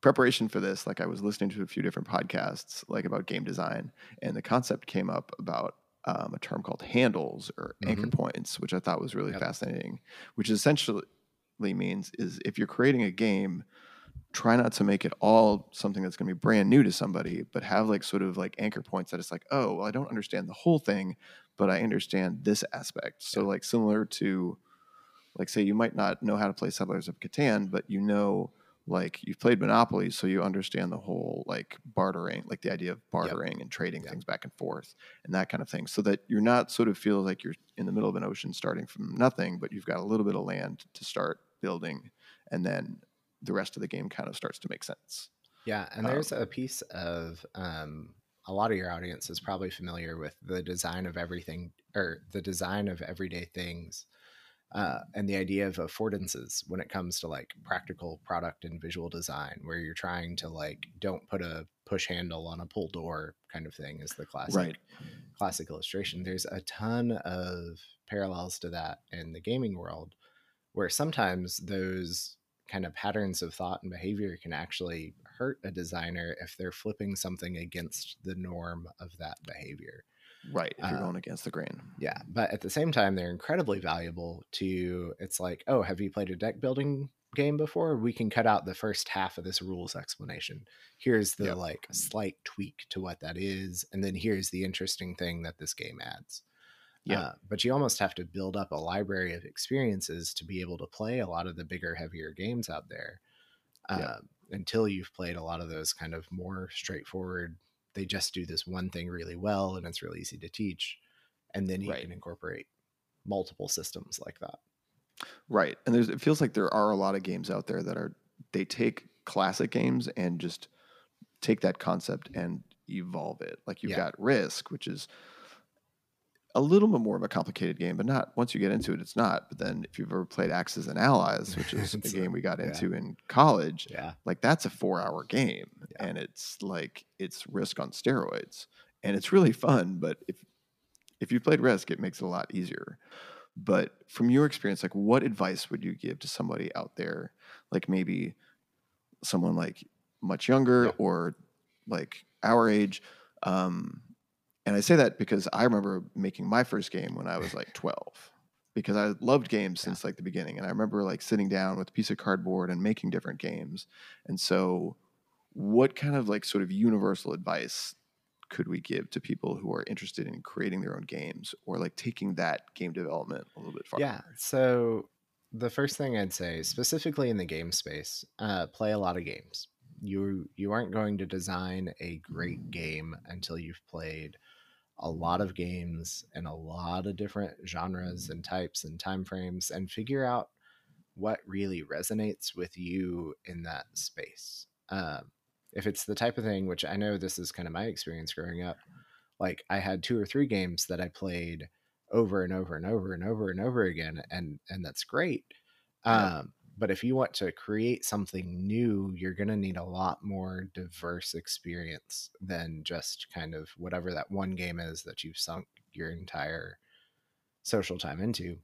[SPEAKER 1] Preparation for this, like I was listening to a few different podcasts, like about game design, and the concept came up about um, a term called handles or anchor points, which I thought was really
[SPEAKER 2] Yep.
[SPEAKER 1] fascinating. Which essentially means is if you're creating a game, try not to make it all something that's going to be brand new to somebody, but have like sort of like anchor points that it's like, oh, well, I don't understand the whole thing, but I understand this aspect. So like similar to, like say you might not know how to play Settlers of Catan, but you know like you've played Monopoly, so you understand the whole like bartering, like the idea of bartering and trading
[SPEAKER 2] Yep.
[SPEAKER 1] things back and forth and that kind of thing, so that you're not sort of feel like you're in the middle of an ocean starting from nothing, but you've got a little bit of land to start building, and then the rest of the game kind of starts to make sense.
[SPEAKER 2] Yeah, and
[SPEAKER 1] Um,
[SPEAKER 2] there's a piece of um, a lot of your audience is probably familiar with the design of everything or the design of everyday things uh, and the idea of affordances when it comes to like practical product and visual design, where you're trying to like don't put a push handle on a pull door kind of thing is the classic
[SPEAKER 1] Right.
[SPEAKER 2] classic illustration. There's a ton of parallels to that in the gaming world, where sometimes those kind of patterns of thought and behavior can actually hurt a designer if they're flipping something against the norm of that behavior.
[SPEAKER 1] Right. If you're
[SPEAKER 2] Uh,
[SPEAKER 1] going against the grain.
[SPEAKER 2] Yeah, but at the same time, they're incredibly valuable to. It's like, oh, have you played a deck building game before? We can cut out the first half of this rules explanation. Here's the
[SPEAKER 1] Yep.
[SPEAKER 2] like slight tweak to what that is, and then here's the interesting thing that this game adds.
[SPEAKER 1] Yeah.
[SPEAKER 2] Uh, but you almost have to build up a library of experiences to be able to play a lot of the bigger, heavier games out there. Uh,
[SPEAKER 1] Yeah.
[SPEAKER 2] Until you've played a lot of those kind of more straightforward, they just do this one thing really well and it's really easy to teach. And then you
[SPEAKER 1] Right.
[SPEAKER 2] can incorporate multiple systems like that.
[SPEAKER 1] Right. And there's it feels like there are a lot of games out there that are they take classic games and just take that concept and evolve it. Like you've
[SPEAKER 2] Yeah.
[SPEAKER 1] got Risk, which is a little bit more of a complicated game, but not once you get into it, it's not. But then if you've ever played Axis and Allies, which is a game we got
[SPEAKER 2] yeah.
[SPEAKER 1] into in college,
[SPEAKER 2] Yeah.
[SPEAKER 1] like that's a four hour game
[SPEAKER 2] Yeah.
[SPEAKER 1] and it's like it's risk on steroids and it's really fun but if if you played risk it makes it a lot easier but from your experience like what advice would you give to somebody out there like maybe someone like much younger
[SPEAKER 2] Yeah.
[SPEAKER 1] or like our age um and i say that because i remember making my first game when i was like 12 because i loved games since like the beginning and i remember like sitting down with a piece of cardboard and making different games and so what kind of like sort of universal advice could we give to people who are interested in creating their own games or like taking that game development a little bit farther
[SPEAKER 2] Yeah. So the first thing I'd say, specifically in the game space, uh, play a lot of games. You you aren't going to design a great game until you've played a lot of games and a lot of different genres and types and time frames and figure out what really resonates with you in that space. Um, if it's the type of thing, which I know this is kind of my experience growing up, like I had two or three games that I played over and over and over and over and over again, and and that's great. Um, but if you want to create something new, you're going to need a lot more diverse experience than just kind of whatever that one game is that you've sunk your entire social time into.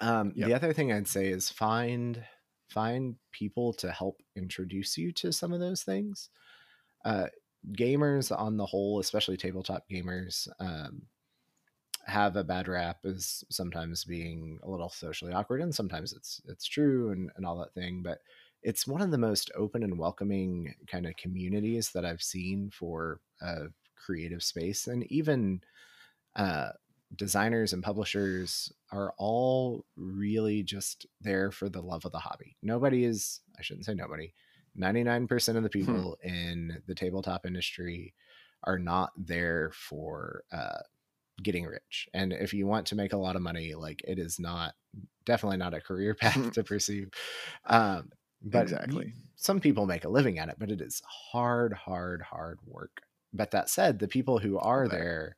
[SPEAKER 2] Um,
[SPEAKER 1] Yep.
[SPEAKER 2] The other thing I'd say is find find people to help introduce you to some of those things. Uh, gamers on the whole, especially tabletop gamers, um, have a bad rap as sometimes being a little socially awkward, and sometimes it's it's true and, and all that thing. But it's one of the most open and welcoming kind of communities that I've seen for a creative space, and even uh, designers and publishers are all really just there for the love of the hobby. Nobody is, I shouldn't say nobody, 99% of the people in the tabletop industry are not there for uh, getting rich. And if you want to make a lot of money, like it is not, definitely not a career path to pursue. Um, but
[SPEAKER 1] exactly.
[SPEAKER 2] some people make a living at it, but it is hard, hard, hard work. But that said, the people who are
[SPEAKER 1] bet.
[SPEAKER 2] there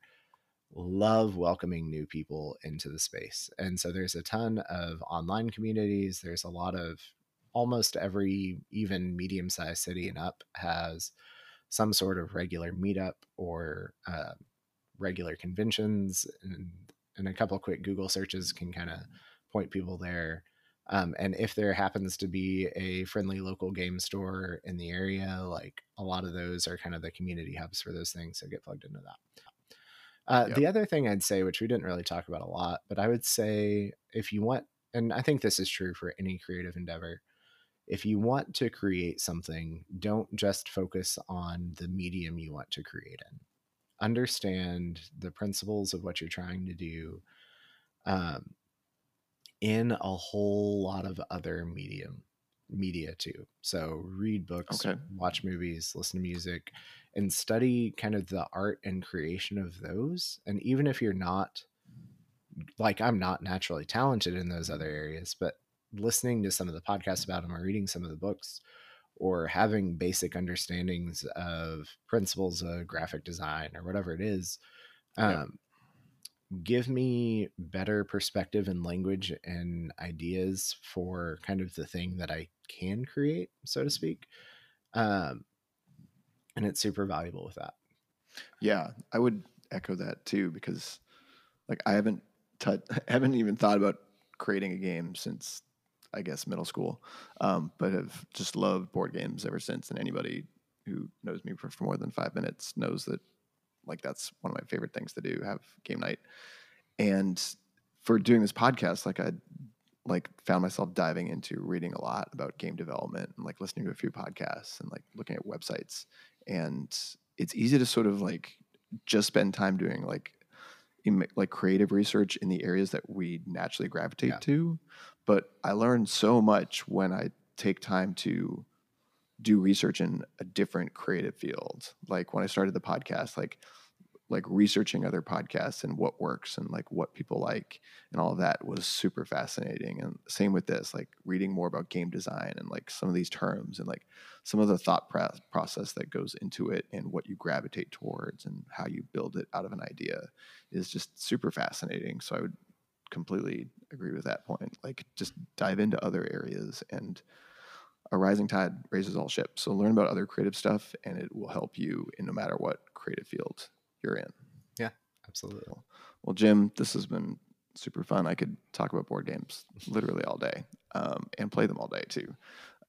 [SPEAKER 2] love welcoming new people into the space. And so there's a ton of online communities. There's a lot of almost every even medium sized city and up has some sort of regular meetup or uh, regular conventions. And, and a couple quick Google searches can kind of point people there. Um, and if there happens to be a friendly local game store in the area, like a lot of those are kind of the community hubs for those things. So get plugged into that. Uh,
[SPEAKER 1] Yep.
[SPEAKER 2] The other thing I'd say, which we didn't really talk about a lot, but I would say if you want, and I think this is true for any creative endeavor, if you want to create something, don't just focus on the medium you want to create in. Understand the principles of what you're trying to do um, in a whole lot of other medium media too. So read books,
[SPEAKER 1] Okay.
[SPEAKER 2] watch movies, listen to music, and study kind of the art and creation of those. And even if you're not like I'm not naturally talented in those other areas, but listening to some of the podcasts about them or reading some of the books or having basic understandings of principles of graphic design or whatever it is
[SPEAKER 1] Yeah.
[SPEAKER 2] um, give me better perspective and language and ideas for kind of the thing that i can create so to speak um, and it's super valuable with that
[SPEAKER 1] Yeah, I would echo that too because, like, I haven't haven't even thought about creating a game since I guess middle school, um, but have just loved board games ever since. And anybody who knows me for, for more than five minutes knows that, like, that's one of my favorite things to do. Have game night, and for doing this podcast, like I like found myself diving into reading a lot about game development and like listening to a few podcasts and like looking at websites and it's easy to sort of like just spend time doing like like creative research in the areas that we naturally gravitate
[SPEAKER 2] Yeah.
[SPEAKER 1] to but i learned so much when i take time to do research in a different creative field like when i started the podcast like like researching other podcasts and what works and like what people like and all that was super fascinating and same with this like reading more about game design and like some of these terms and like some of the thought pro- process that goes into it and what you gravitate towards and how you build it out of an idea is just super fascinating so i would completely agree with that point like just dive into other areas and a rising tide raises all ships so learn about other creative stuff and it will help you in no matter what creative field you're in Yeah,
[SPEAKER 2] absolutely
[SPEAKER 1] well, Jim, this has been super fun. I could talk about board games literally all day um, and play them all day too.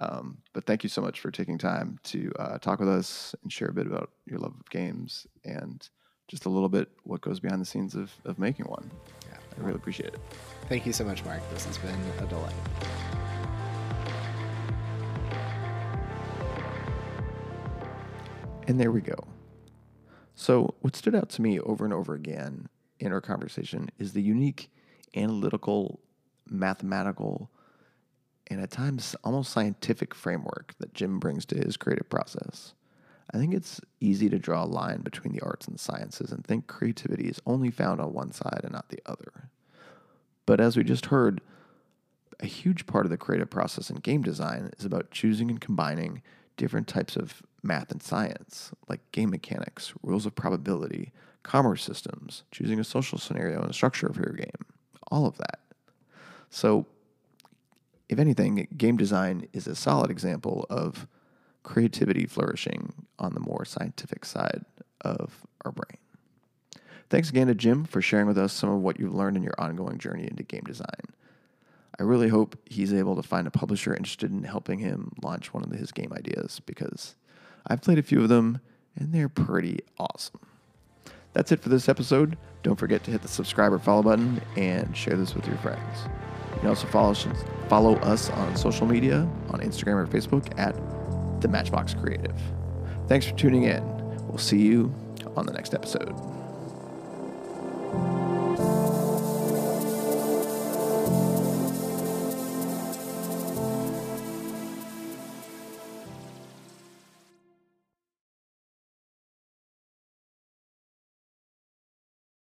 [SPEAKER 1] Um, but thank you so much for taking time to uh, talk with us and share a bit about your love of games and just a little bit what goes behind the scenes of, of making one.
[SPEAKER 2] yeah
[SPEAKER 1] I really appreciate it.
[SPEAKER 2] thank you so much mark this has been a delight
[SPEAKER 1] And there we go. So, what stood out to me over and over again in our conversation is the unique analytical, mathematical, and at times almost scientific framework that Jim brings to his creative process. I think it's easy to draw a line between the arts and sciences and think creativity is only found on one side and not the other. But as we just heard, a huge part of the creative process in game design is about choosing and combining different types of math and science, like game mechanics, rules of probability, commerce systems, choosing a social scenario and structure for your game, all of that. So if anything, game design is a solid example of creativity flourishing on the more scientific side of our brain. Thanks again to Jim for sharing with us some of what you've learned in your ongoing journey into game design. I really hope he's able to find a publisher interested in helping him launch one of his game ideas because I've played a few of them and they're pretty awesome. That's it for this episode. Don't forget to hit the subscribe or follow button and share this with your friends. You can also follow, follow us on social media on Instagram or Facebook at The Matchbox Creative. Thanks for tuning in. We'll see you on the next episode.